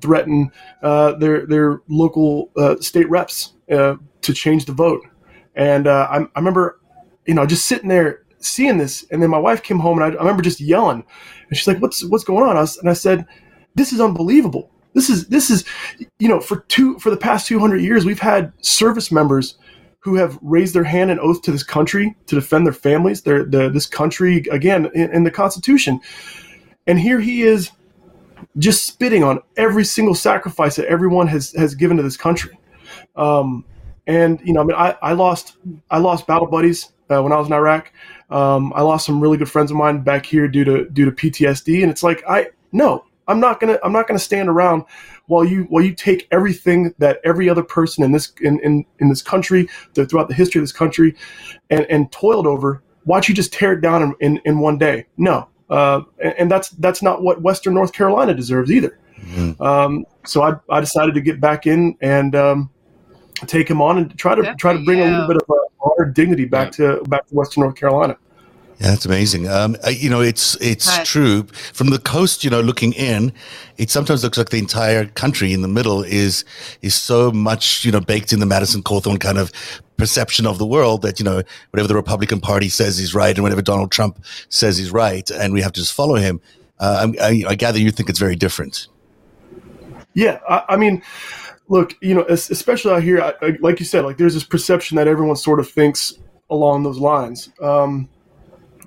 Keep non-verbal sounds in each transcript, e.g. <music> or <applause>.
threaten uh, their their local uh, state reps uh, to change the vote. And uh, I, I remember, you know, just sitting there seeing this, and then my wife came home, and I, I remember just yelling, and she's like, "What's what's going on?" I was, and I said, "This is unbelievable. This is this is, you know, for two for the past two hundred years, we've had service members." Who have raised their hand and oath to this country to defend their families, their the, this country again in, in the Constitution, and here he is just spitting on every single sacrifice that everyone has has given to this country. Um, and you know, I mean, I, I lost I lost battle buddies uh, when I was in Iraq. Um, I lost some really good friends of mine back here due to due to PTSD, and it's like I no, I'm not gonna I'm not gonna stand around while you while you take everything that every other person in this in in, in this country throughout the history of this country and and toiled over. Watch you just tear it down in, in, in one day. No, uh, and, and, that's that's not what Western North Carolina deserves either. Mm-hmm. Um, so I, I decided to get back in and um, take him on and try to Good try to bring you. a little bit of uh, honor, dignity back yeah. to back to Western North Carolina. Yeah, that's amazing. Um, you know, it's it's right. true from the coast. You know, looking in, it sometimes looks like the entire country in the middle is is so much you know baked in the Madison Cawthorn kind of perception of the world that you know whatever the Republican Party says is right and whatever Donald Trump says is right, and we have to just follow him. Uh, I, I, gather you think it's very different. Yeah, I, I mean, look, you know, especially out here, like you said, like there's this perception that everyone sort of thinks along those lines. Um,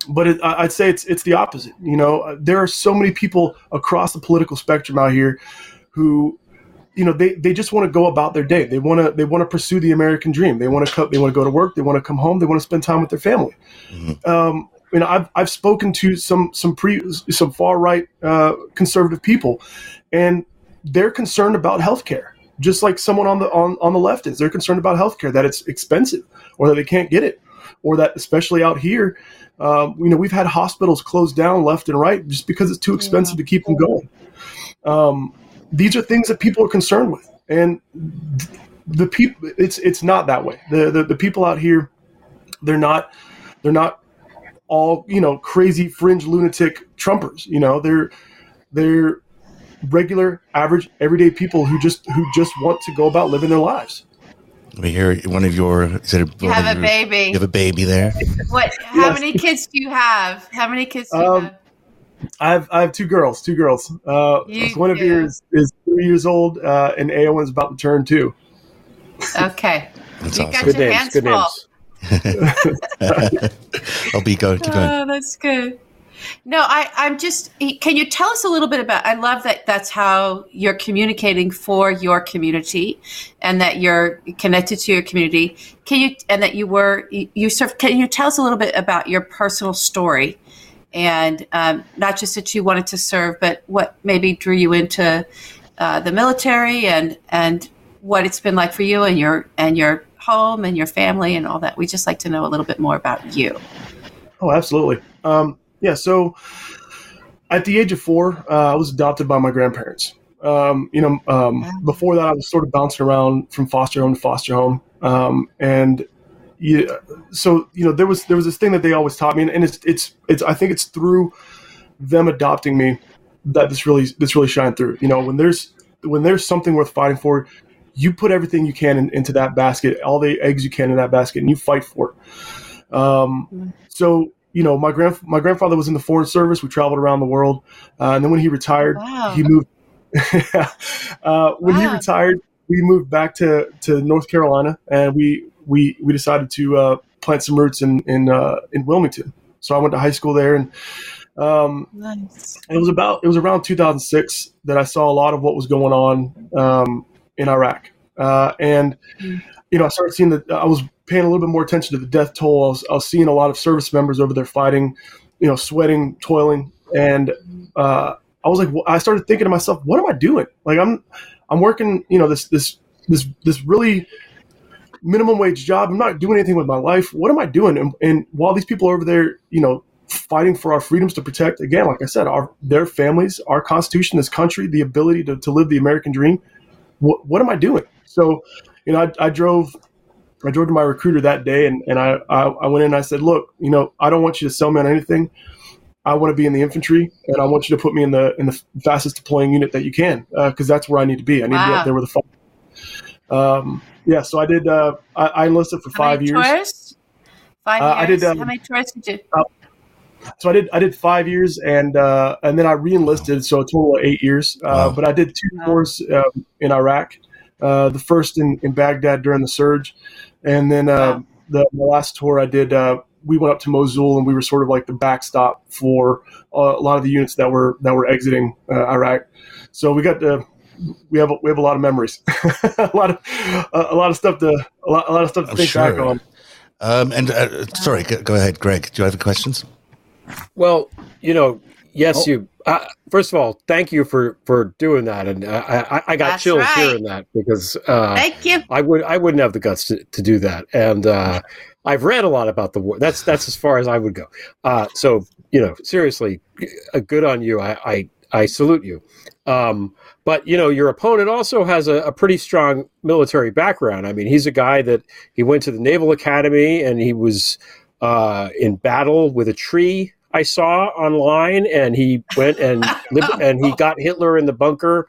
but it, I'd say it's it's the opposite. You know, there are so many people across the political spectrum out here who, you know, they, they just want to go about their day. They want to they want to pursue the American dream. They want to co- they want to go to work. They want to come home. They want to spend time with their family. Mm-hmm. Um, you know, I've I've spoken to some some pre some far right uh, conservative people, and they're concerned about healthcare, just like someone on the on, on the left is. They're concerned about healthcare that it's expensive or that they can't get it, or that especially out here um, you know, we've had hospitals closed down left and right just because it's too expensive yeah. to keep them going. Um, these are things that people are concerned with, and the people. It's it's not that way. The, the the people out here, they're not they're not all you know crazy fringe lunatic Trumpers. You know, they're they're regular, average, everyday people who just who just want to go about living their lives. We hear one of your. Is it a, you have a your, baby. You have a baby there. What? How yes. many kids do you have? How many kids do you um, have? I have I have two girls. Two girls. Uh, one of you is, is three years old, uh, and Aowen is about to turn two. Okay. That's you awesome. got good your names, hands good full. Names. <laughs> I'll be going. Keep going. Oh, that's good. No, I, I'm just. Can you tell us a little bit about? I love that. That's how you're communicating for your community, and that you're connected to your community. Can you? And that you were you, you serve. Can you tell us a little bit about your personal story, and um, not just that you wanted to serve, but what maybe drew you into uh, the military, and and what it's been like for you and your and your home and your family and all that. We just like to know a little bit more about you. Oh, absolutely. Um, yeah, so at the age of four, uh, I was adopted by my grandparents. Um, you know, um, before that, I was sort of bouncing around from foster home to foster home, um, and yeah, so you know, there was there was this thing that they always taught me, and, and it's it's it's I think it's through them adopting me that this really this really shined through. You know, when there's when there's something worth fighting for, you put everything you can in, into that basket, all the eggs you can in that basket, and you fight for it. Um, mm-hmm. so you know, my grand my grandfather was in the foreign service. We traveled around the world, uh, and then when he retired, wow. he moved. <laughs> uh, when wow. he retired, we moved back to, to North Carolina, and we we we decided to uh, plant some roots in in uh, in Wilmington. So I went to high school there, and um, nice. it was about it was around 2006 that I saw a lot of what was going on um, in Iraq, uh, and mm. you know I started seeing that I was paying a little bit more attention to the death toll. I was, I was seeing a lot of service members over there fighting, you know, sweating, toiling, and uh, I was like, well, I started thinking to myself, what am I doing? Like I'm, I'm working, you know, this this this this really minimum wage job. I'm not doing anything with my life. What am I doing? And, and while these people are over there, you know, fighting for our freedoms to protect, again, like I said, our their families, our Constitution, this country, the ability to, to live the American dream. What, what am I doing? So, you know, I, I drove I drove to my recruiter that day and, and I, I, I, went in and I said, look, you know, I don't want you to sell me on anything. I want to be in the infantry, and I want you to put me in the in the fastest deploying unit that you can, because uh, that's where I need to be. I need wow. to be up there with the fight. Um, yeah, so I did. Uh, I, I, enlisted for How five years. Tours? Five years. Uh, I did. Um, How many tours did you? Uh, so I did. I did five years, and uh, and then I reenlisted, so a total of eight years. Wow. But I did two wow. tours um, in Iraq. The first in, in Baghdad during the surge, and then wow. the, the last tour I did we went up to Mosul and we were sort of like the backstop for a lot of the units that were that were exiting uh, Iraq. So we got the we have we have a lot of memories, <laughs> a lot of uh, a lot of stuff to a lot, a lot of stuff to oh, think sure. back on. Um, and uh, sorry, go, go, ahead, Greg. Do you have any questions? Well, you know, yes, oh. you. Uh, first of all, thank you for for doing that, and I I, got That's chills right. hearing that because uh, thank you. I would I wouldn't have the guts to, to do that, and uh, I've read a lot about the war. That's that's as far as I would go. Uh, so you know, seriously, uh, good on you. I I, I salute you. Um, but you know, your opponent also has a, a, pretty strong military background. I mean, he's a guy that he went to the Naval Academy and he was uh, in battle with a tree. I saw online, and he went and <laughs> and he got Hitler in the bunker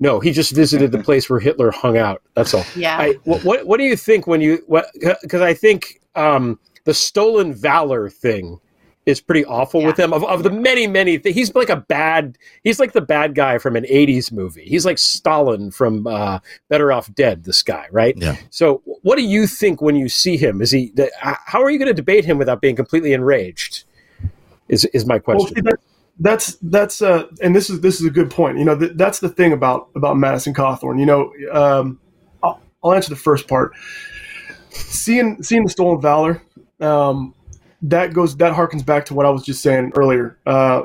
no, he just visited the place where Hitler hung out. That's all. Yeah. I, what, what, do you think when you what? Because I think um, the stolen valor thing is pretty awful yeah. with him. Of, of the many many things, he's like a bad. He's like the bad guy from an '80s movie. He's like Stalin from uh, Better Off Dead. This guy, right? Yeah. So, what do you think when you see him? Is he? How are you going to debate him without being completely enraged? Is is my question? Well, that's that's uh, and this is this is a good point. You know, th- that's the thing about about Madison Cawthorn. You know, um, I'll, I'll, answer the first part. Seeing seeing the stolen valor, um, that goes that harkens back to what I was just saying earlier. Uh,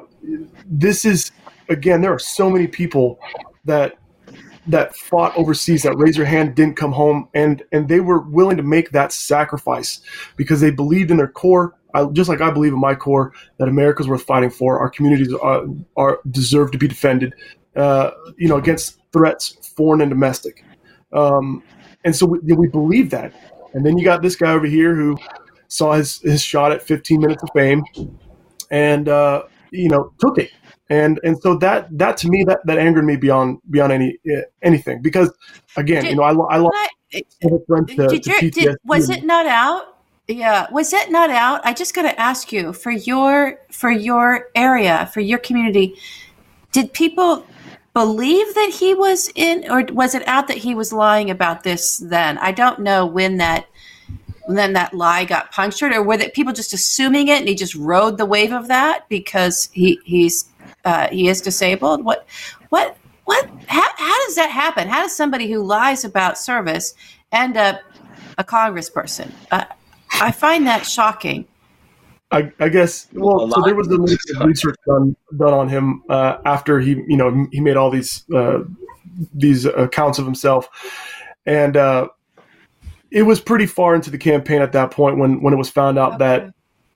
this is again, there are so many people that that fought overseas that raised their hand didn't come home and and they were willing to make that sacrifice because they believed in their core I, just like I believe in my core that America's worth fighting for. Our communities are, are deserve to be defended, uh, you know, against threats, foreign and domestic. Um, and so we, we believe that. And then you got this guy over here who saw his, his shot at 15 minutes of fame, and uh, you know took it. And and so that that to me that, that angered me beyond beyond any anything because again did, you know I I lost did, to, did, was it not out yeah, was it not out? I just got to ask you for your for your area, for your community, did people believe that he was in or was it out that he was lying about this then? I don't know when that then that lie got punctured or were that people just assuming it and he just rode the wave of that because he he's uh, he is disabled? What what what how, how does that happen? How does somebody who lies about service end up a congressperson? Uh, I find that shocking. I, I guess well, so there was the <laughs> research done done on him uh, after he you know he made all these uh, these accounts of himself, and uh, it was pretty far into the campaign at that point when when it was found out okay.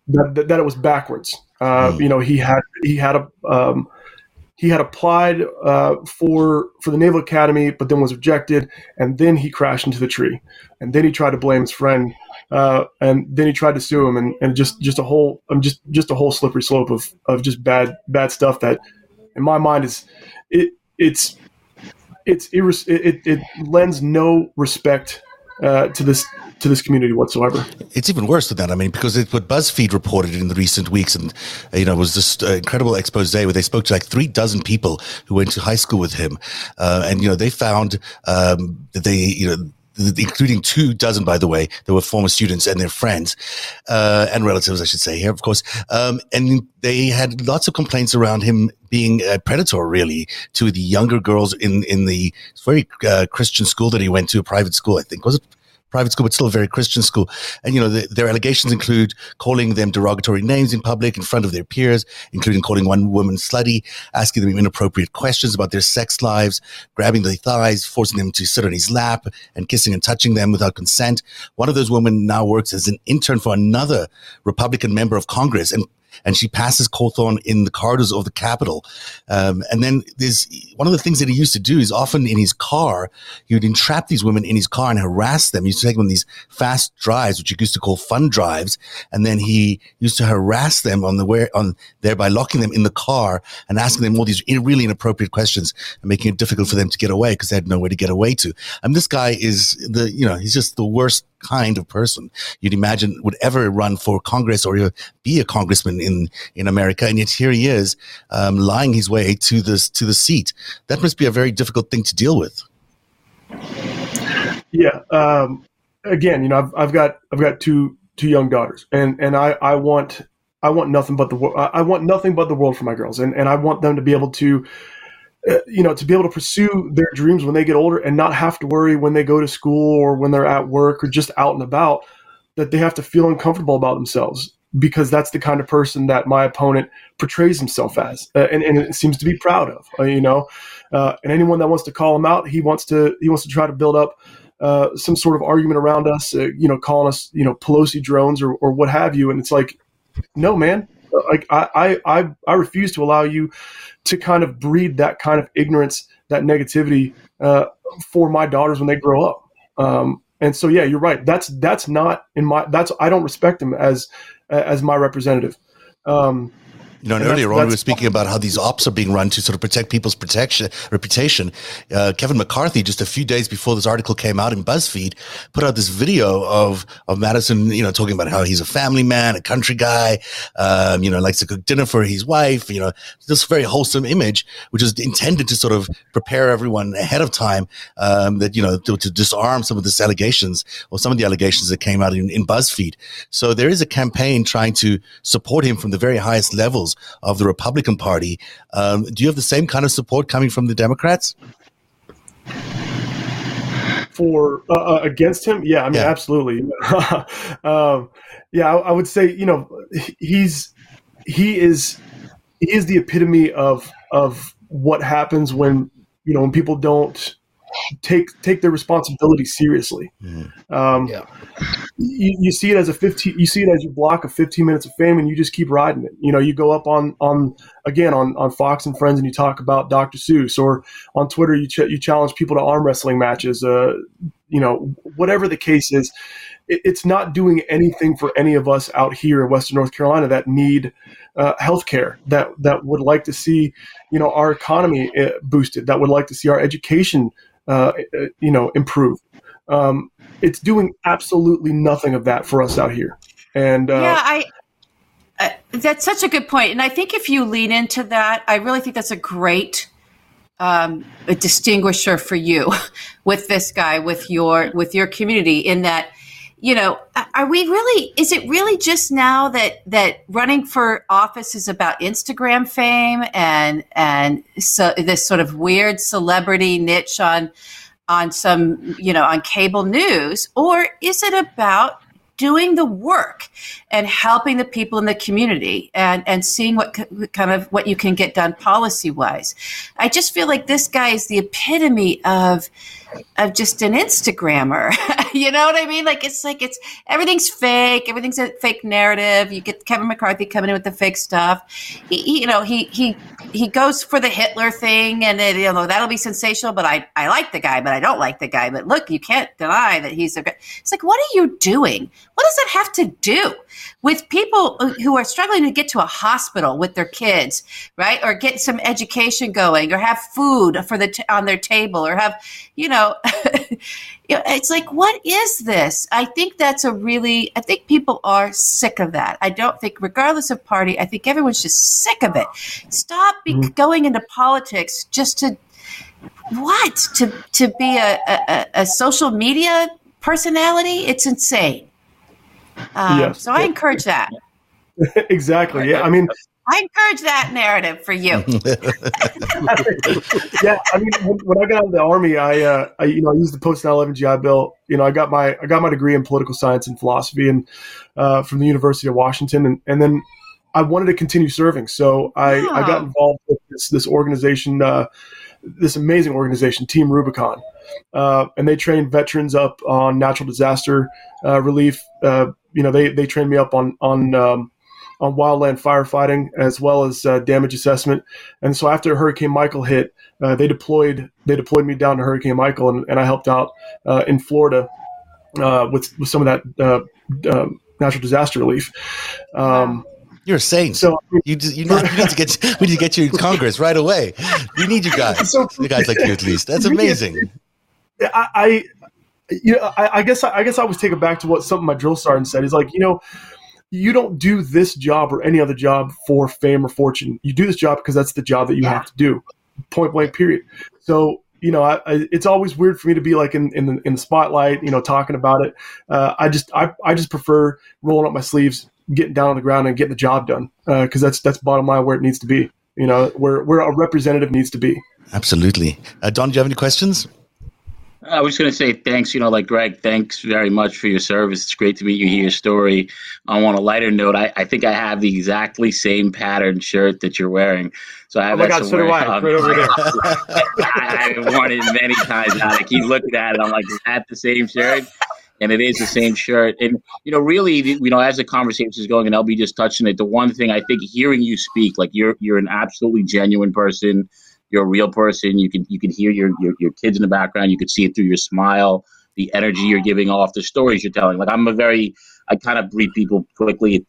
that, that that it was backwards. Mm. You know he had he had a um, he had applied uh, for for the Naval Academy, but then was rejected, and then he crashed into the tree, and then he tried to blame his friend uh, and then he tried to sue him, and, and just just a whole um, just just a whole slippery slope of of just bad bad stuff that, in my mind, is it it's it's irres- it, it lends no respect uh, to this to this community whatsoever. It's even worse than that. I mean, because it's what BuzzFeed reported in the recent weeks, and you know, it was this uh, incredible expose where they spoke to like three dozen people who went to high school with him, uh, and you know, they found um, that they you know including two dozen, by the way, that were former students and their friends uh, and relatives, I should say here, of course. Um, and they had lots of complaints around him being a predator, really, to the younger girls in in the very uh, Christian school that he went to, a private school, I think. Was it private school, but still a very Christian school. And, you know, the, their allegations include calling them derogatory names in public in front of their peers, including calling one woman slutty, asking them inappropriate questions about their sex lives, grabbing their thighs, forcing them to sit on his lap and kissing and touching them without consent. One of those women now works as an intern for another Republican member of Congress. And and she passes Cawthorn in the corridors of the Capitol. Um, and then there's one of the things that he used to do is often in his car, he would entrap these women in his car and harass them. He used to take them on these fast drives, which he used to call fun drives. And then he used to harass them on the way, on there by locking them in the car and asking them all these really inappropriate questions and making it difficult for them to get away because they had nowhere to get away to. And this guy is the, you know, he's just the worst kind of person you'd imagine would ever run for Congress or be a congressman in, in America. And yet here he is, um, lying his way to this, to the seat. That must be a very difficult thing to deal with. Yeah. Um, again, you know, I've, I've got, I've got two, two young daughters and, and I, I want, I want nothing but the, I want nothing but the world for my girls. And, and I want them to be able to, you know, to be able to pursue their dreams when they get older and not have to worry when they go to school or when they're at work or just out and about that they have to feel uncomfortable about themselves because that's the kind of person that my opponent portrays himself as uh, and, and it seems to be proud of uh, you know uh, and anyone that wants to call him out he wants to he wants to try to build up uh, some sort of argument around us uh, you know calling us you know pelosi drones or, or what have you. And it's like no man like I, I i refuse to allow you to kind of breed that kind of ignorance that negativity uh, for my daughters when they grow up um, and so yeah you're right that's that's not in my that's i don't respect him as as my representative. Um, you know, and, earlier on, we were speaking about how these ops are being run to sort of protect people's protection reputation. Uh, Kevin McCarthy, just a few days before this article came out in BuzzFeed, put out this video of of Madison, you know, talking about how he's a family man, a country guy, um, you know, likes to cook dinner for his wife. You know, this very wholesome image, which is intended to sort of prepare everyone ahead of time um, that you know to, to, disarm some of these allegations or some of the allegations that came out in, in BuzzFeed. So there is a campaign trying to support him from the very highest levels of the Republican Party. Um, do you have the same kind of support coming from the Democrats? For uh, uh against him, yeah, I mean, yeah. absolutely. <laughs> um, yeah, I, I would say you know he's he is he is the epitome of of what happens when you know when people don't take take their responsibility seriously. Mm. Um, yeah. you, you see it as a 15 you see it as you block of 15 minutes of fame and you just keep riding it you know you go up on on again on on fox and friends and you talk about dr seuss or on twitter you ch- you challenge people to arm wrestling matches uh you know whatever the case is it, it's not doing anything for any of us out here in western north carolina that need uh, healthcare that that would like to see you know our economy uh, boosted that would like to see our education uh, you know, improve. Um, it's doing absolutely nothing of that for us out here. And uh, yeah, I. Uh, that's such a good point, and I think if you lean into that, I really think that's a great um, a distinguisher for you <laughs> with this guy, with your with your community. In that, you know, are we really? Is it really just now that that running for office is about Instagram fame and and so this sort of weird celebrity niche on on some you know on cable news, or is it about doing the work and helping the people in the community and, and seeing what kind of what you can get done policy wise. I just feel like this guy is the epitome of of just an Instagrammer. <laughs> you know what I mean? Like it's like it's everything's fake. Everything's a fake narrative. You get Kevin McCarthy coming in with the fake stuff. He, he you know, he he he goes for the Hitler thing, and it, you know that'll be sensational. But I I like the guy, but I don't like the guy. But look, you can't deny that he's a. It's like, what are you doing? What does that have to do with people who are struggling to get to a hospital with their kids, right? Or get some education going, or have food for the t- on their table, or have you know <laughs> know, it's like, what is this? I think that's a really, I think people are sick of that. I don't think, regardless of party, I think everyone's just sick of it. Stop be- mm-hmm. going into politics just to, what? To, to be a, a, a social media personality? It's insane. Um, yes. So I encourage that. <laughs> exactly. Yeah. I mean, I encourage that narrative for you. <laughs> yeah, I mean, when, when, I got out of the army, I, uh, I, you know, I used the post 9/11 GI Bill. You know, I got my I got my degree in political science and philosophy, and uh, from the University of Washington, and, and then I wanted to continue serving, so I, I got involved with this this organization, uh, this amazing organization, Team Rubicon, uh, and they train veterans up on natural disaster uh, relief. Uh, you know, they they trained me up on on um, on wildland firefighting as well as uh, damage assessment. And so after Hurricane Michael hit, uh, they deployed they deployed me down to Hurricane Michael, and, and I helped out uh, in Florida uh, with with some of that uh, uh, natural disaster relief. Um, You're saying so. You, just, you, need, you need to get <laughs> we need to get you in Congress right away. We need you guys, so, you guys like you at least. That's <laughs> amazing. I, I you know, I, I guess I guess I was taken back to what something my drill sergeant said. He's like, you know, you don't do this job or any other job for fame or fortune. You do this job because that's the job that you yeah. have to do. Point blank. Period. So you know, I, I, it's always weird for me to be like in, in the, in the spotlight, you know, talking about it. Uh, I just I, I just prefer rolling up my sleeves, getting down on the ground, and getting the job done because uh, that's that's bottom line where it needs to be. You know, where where a representative needs to be. Absolutely, uh, Don. Do you have any questions? I was going to say thanks. You know, like Greg, thanks very much for your service. It's great to meet you, hear your story. On a lighter note, I, I think I have the exactly same pattern shirt that you're wearing. So I have oh my God, so do I. Um, right over there. <laughs> I, have worn it many times now. I keep looking at it. I'm like, is that the same shirt? And it is the same shirt. And, you know, really, you know, as the conversation is going, and I'll be just touching it, the one thing I think hearing you speak, like you're, you're an absolutely genuine person you're a real person. You can you can hear your, your your kids in the background. You can see it through your smile, the energy you're giving off, the stories you're telling. Like I'm a very I kind of read people quickly.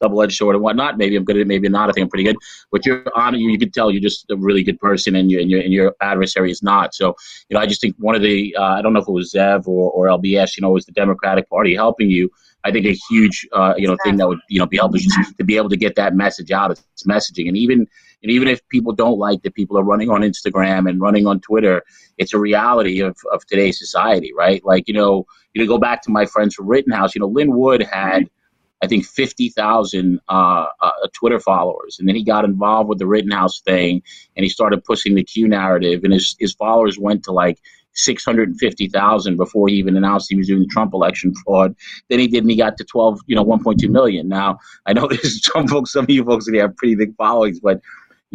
Double edged sword and whatnot. Maybe I'm good at it, maybe not. I think I'm pretty good. But you're on you, you can tell you're just a really good person, and, you, and, your and your adversary is not. So you know, I just think one of the uh, I don't know if it was Zev or, or LBS. You know, was the Democratic Party helping you. I think a huge uh, you know thing that would you know be helpful to be able to get that message out. It's messaging, and even and even if people don't like that people are running on Instagram and running on Twitter, it's a reality of, of today's society, right? Like, you know, you know, go back to my friends from Rittenhouse, you know, Lin Wood had, I think, 50,000 uh, uh, Twitter followers. And then he got involved with the Rittenhouse thing and he started pushing the Q narrative. And his, his followers went to like 650,000 before he even announced he was doing the Trump election fraud. Then he did, and he got to 12, you know, 1.2 million. Now, I know <laughs> there's some folks, some of you folks, they have pretty big followings, but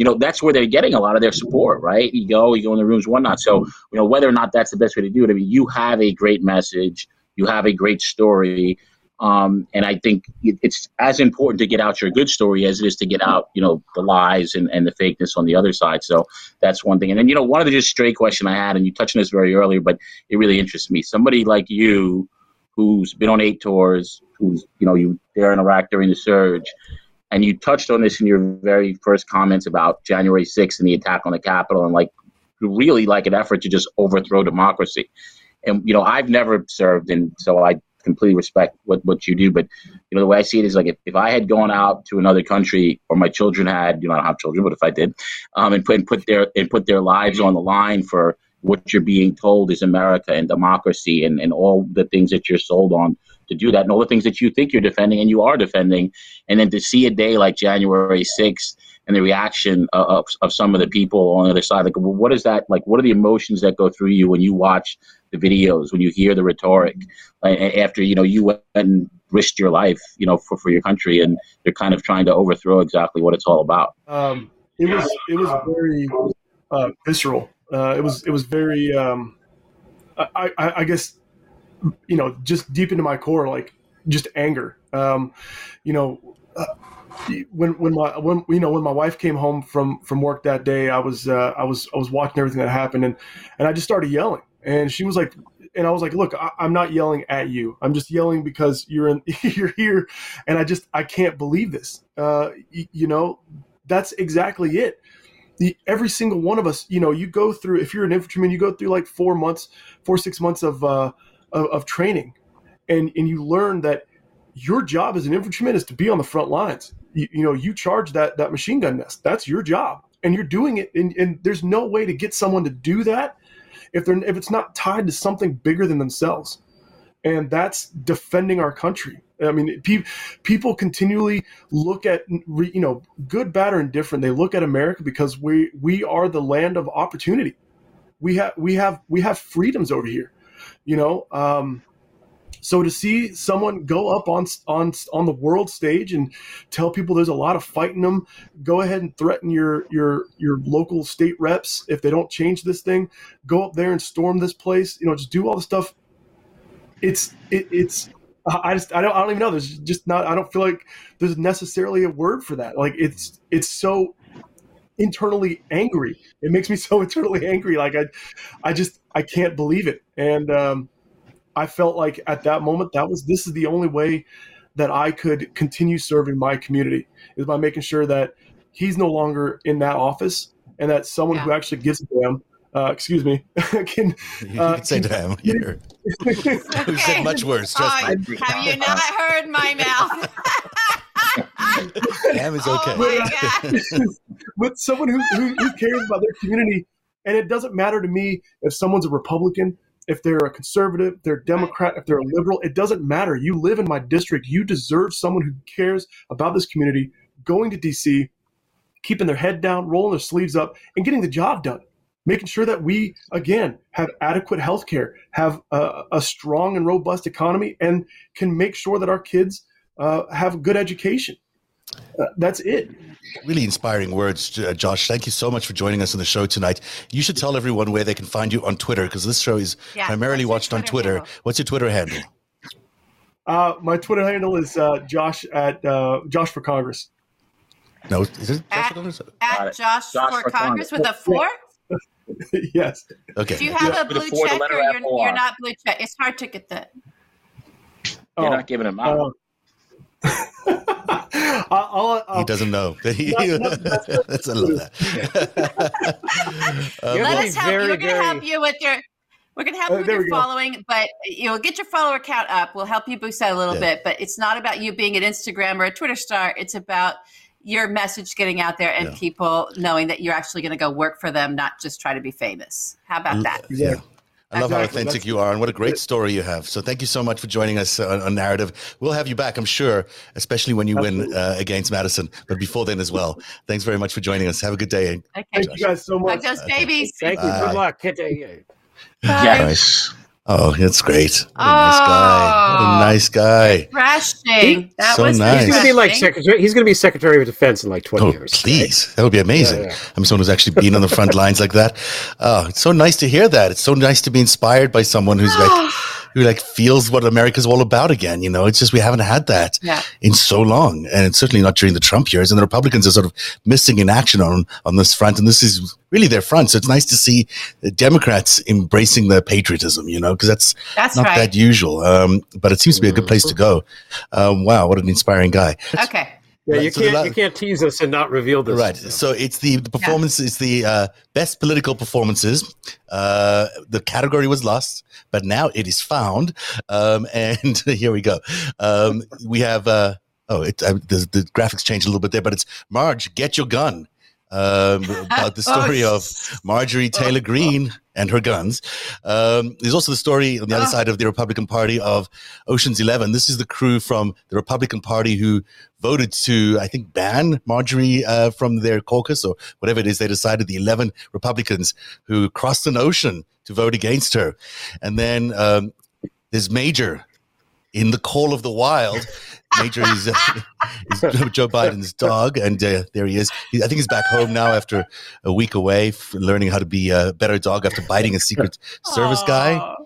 you know, that's where they're getting a lot of their support, right? You go, you go in the rooms, whatnot. So, you know, whether or not that's the best way to do it, I mean, you have a great message, you have a great story. Um, and I think it's as important to get out your good story as it is to get out, you know, the lies and, and the fakeness on the other side. So that's one thing. And then, you know, one of the just straight question I had, and you touched on this very earlier, but it really interests me. Somebody like you, who's been on eight tours, who's, you know, you there in Iraq during the surge, and you touched on this in your very first comments about January 6th and the attack on the Capitol and like really like an effort to just overthrow democracy. And, you know, I've never served, and so I completely respect what, what you do. But, you know, the way I see it is like if, if I had gone out to another country or my children had, you know, I don't have children, but if I did, um, and put, and put their, and put their lives on the line for what you're being told is America and democracy and, and all the things that you're sold on, to do that and all the things that you think you're defending and you are defending. And then to see a day like January 6th and the reaction of, of some of the people on the other side, like what is that like? What are the emotions that go through you when you watch the videos, when you hear the rhetoric after, you know, you went and risked your life, you know, for, for your country and they're kind of trying to overthrow exactly what it's all about. Um, it was, it was very uh, visceral. Uh, it was, it was very, um, I, I, I guess you know, just deep into my core, like just anger. Um, you know, uh, when when my when you know when my wife came home from from work that day, I was uh, I was I was watching everything that happened, and and I just started yelling, and she was like. And I was like, "Look, I, am not yelling at you. I'm just yelling because you're in, <laughs> you're here, and I just I can't believe this. Uh, you, you know, that's exactly it the, every single one of us, you know, you go through, if you're an infantryman, you go through like four months, four, six months of, uh, of, of training, and and you learn that your job as an infantryman is to be on the front lines. You, you, know, you charge that that machine gun nest. That's your job, and you're doing it. And, and there's no way to get someone to do that if they're if it's not tied to something bigger than themselves, and that's defending our country. I mean, pe- people continually look at you know good, bad, or indifferent. They look at America because we we are the land of opportunity. We have we have we have freedoms over here you know. Um, so to see someone go up on on on the world stage and tell people there's a lot of fighting them, go ahead and threaten your your your local state reps if they don't change this thing. Go up there and storm this place. You know, just do all the stuff. It's it, it's I just I don't I don't even know. There's just not. I don't feel like there's necessarily a word for that. Like it's it's so internally angry. It makes me <laughs> so internally angry. Like I, I just I can't believe it. And um, I felt like at that moment that was this is the only way that I could continue serving my community is by making sure that he's no longer in that office and that someone yeah. who actually gives a damn uh, excuse me, <laughs> can, <laughs> uh, you say can, damn here. okay. Who said much worse? Oh, have you not heard my mouth? <laughs> damn is okay. Oh <laughs> <laughs> with someone who, who, who cares about their community, and it doesn't matter to me if someone's a Republican, if they're a conservative, they're a Democrat, if they're a liberal, it doesn't matter. You live in my district. You deserve someone who cares about this community, going to DC, keeping their head down, rolling their sleeves up, and getting the job done making sure that we again have adequate health care have a, a, strong and robust economy and can make sure that our kids uh, have a good education uh, that's it really inspiring words uh, josh thank you so much for joining us on the show tonight you should tell everyone where they can find you on twitter because this show is yeah, primarily watched on twitter handle? what's your twitter handle uh, my twitter handle is uh, josh at uh, josh for congress no, is it at, Josh, at Josh, Josh for, for Congress, Congress with a four? <laughs> yes. Okay. Do you have yeah. a blue check or you're, you're, not blue check? It's hard to get that. You're oh, not giving him out. <laughs> I'll, I'll, he doesn't know. <laughs> He, <laughs> that's a love that. um, Let us help very, you. We're going to help you with your. We're going to help uh, you with your following, but you'll get your follower count up. We'll help you boost that a little yeah. bit, but it's not about you being an Instagram or a Twitter star. It's about your message getting out there and yeah. people knowing that you're actually going to go work for them, not just try to be famous. How about that? Yeah. I love exactly. how authentic That's, you are and what a great story you have. So thank you so much for joining us on, on Narrative. We'll have you back, I'm sure, especially when you Absolutely. win uh, against Madison, but before then as well. Thanks very much for joining us. Have a good day. Okay. Thank you guys so much. Like those babies. Thank you. Good luck. Bye. Yes. Oh, it's great. What a nice guy. What a oh, nice guy. Refreshing. That so was nice. He's gonna be like secretary. He's gonna be Secretary of Defense in like twenty oh, years. Please, right? that would be amazing. Yeah, yeah. I'm someone who's actually been on the front <laughs> lines like that. Oh, it's so nice to hear that. It's so nice to be inspired by someone who's like <sighs> <sighs> oh, who like feels what America's all about again. You know, it's just we haven't had that yeah. in so long, and it's certainly not during the Trump years. And the Republicans are sort of missing in action on on this front, and this is really their front. So it's nice to see the Democrats embracing the patriotism. You know, because that's that's not right. that usual. Um, but it seems to be a good place to go. Um, wow, what an inspiring guy. Okay. Yeah, right, you so can't you can't tease us and not reveal this. Right. So it's the, the performance yeah. is the uh, best political performances. Uh, the category was lost, but now it is found. Um, <laughs> and here we go. Um, we have uh, oh, it, uh, the, the graphics changed a little bit there, but it's Marge, get your gun um, about the <laughs> story oh, of Marjorie Taylor Greene and her guns. Um, there's also the story on the other ah. side of the Republican Party of Ocean's Eleven. This is the crew from the Republican Party who voted to, I think, ban Marjorie uh, from their caucus or whatever it is. They decided the 11 Republicans who crossed an ocean to vote against her. And then um, there's Major in the call of the wild Major is, uh, is Joe Biden's dog, and uh, there he is. He, I think he's back home now after a week away, learning how to be a better dog after biting a Secret <laughs> Service guy.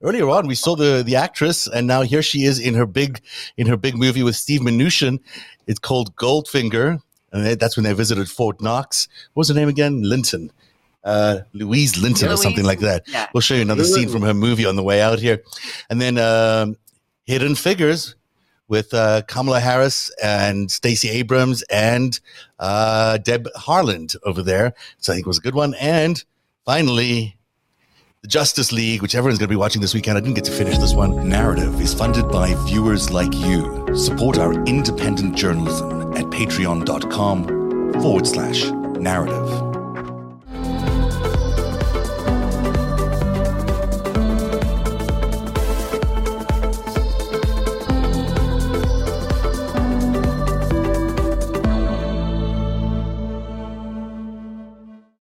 Earlier on, we saw the the actress, and now here she is in her big in her big movie with Steve Mnuchin. It's called Goldfinger, and that's when they visited Fort Knox. What was her name again? Linton. Uh, Louise Linton Louise, or something like that. Yeah. We'll show you another scene from her movie on the way out here. And then um, Hidden Figures, with uh, Kamala Harris and Stacey Abrams and uh, Deb Haaland over there. So I think it was a good one. And finally, the Justice League, which everyone's going to be watching this weekend. I didn't get to finish this one. Narrative is funded by viewers like you. Support our independent journalism at patreon.com forward slash narrative.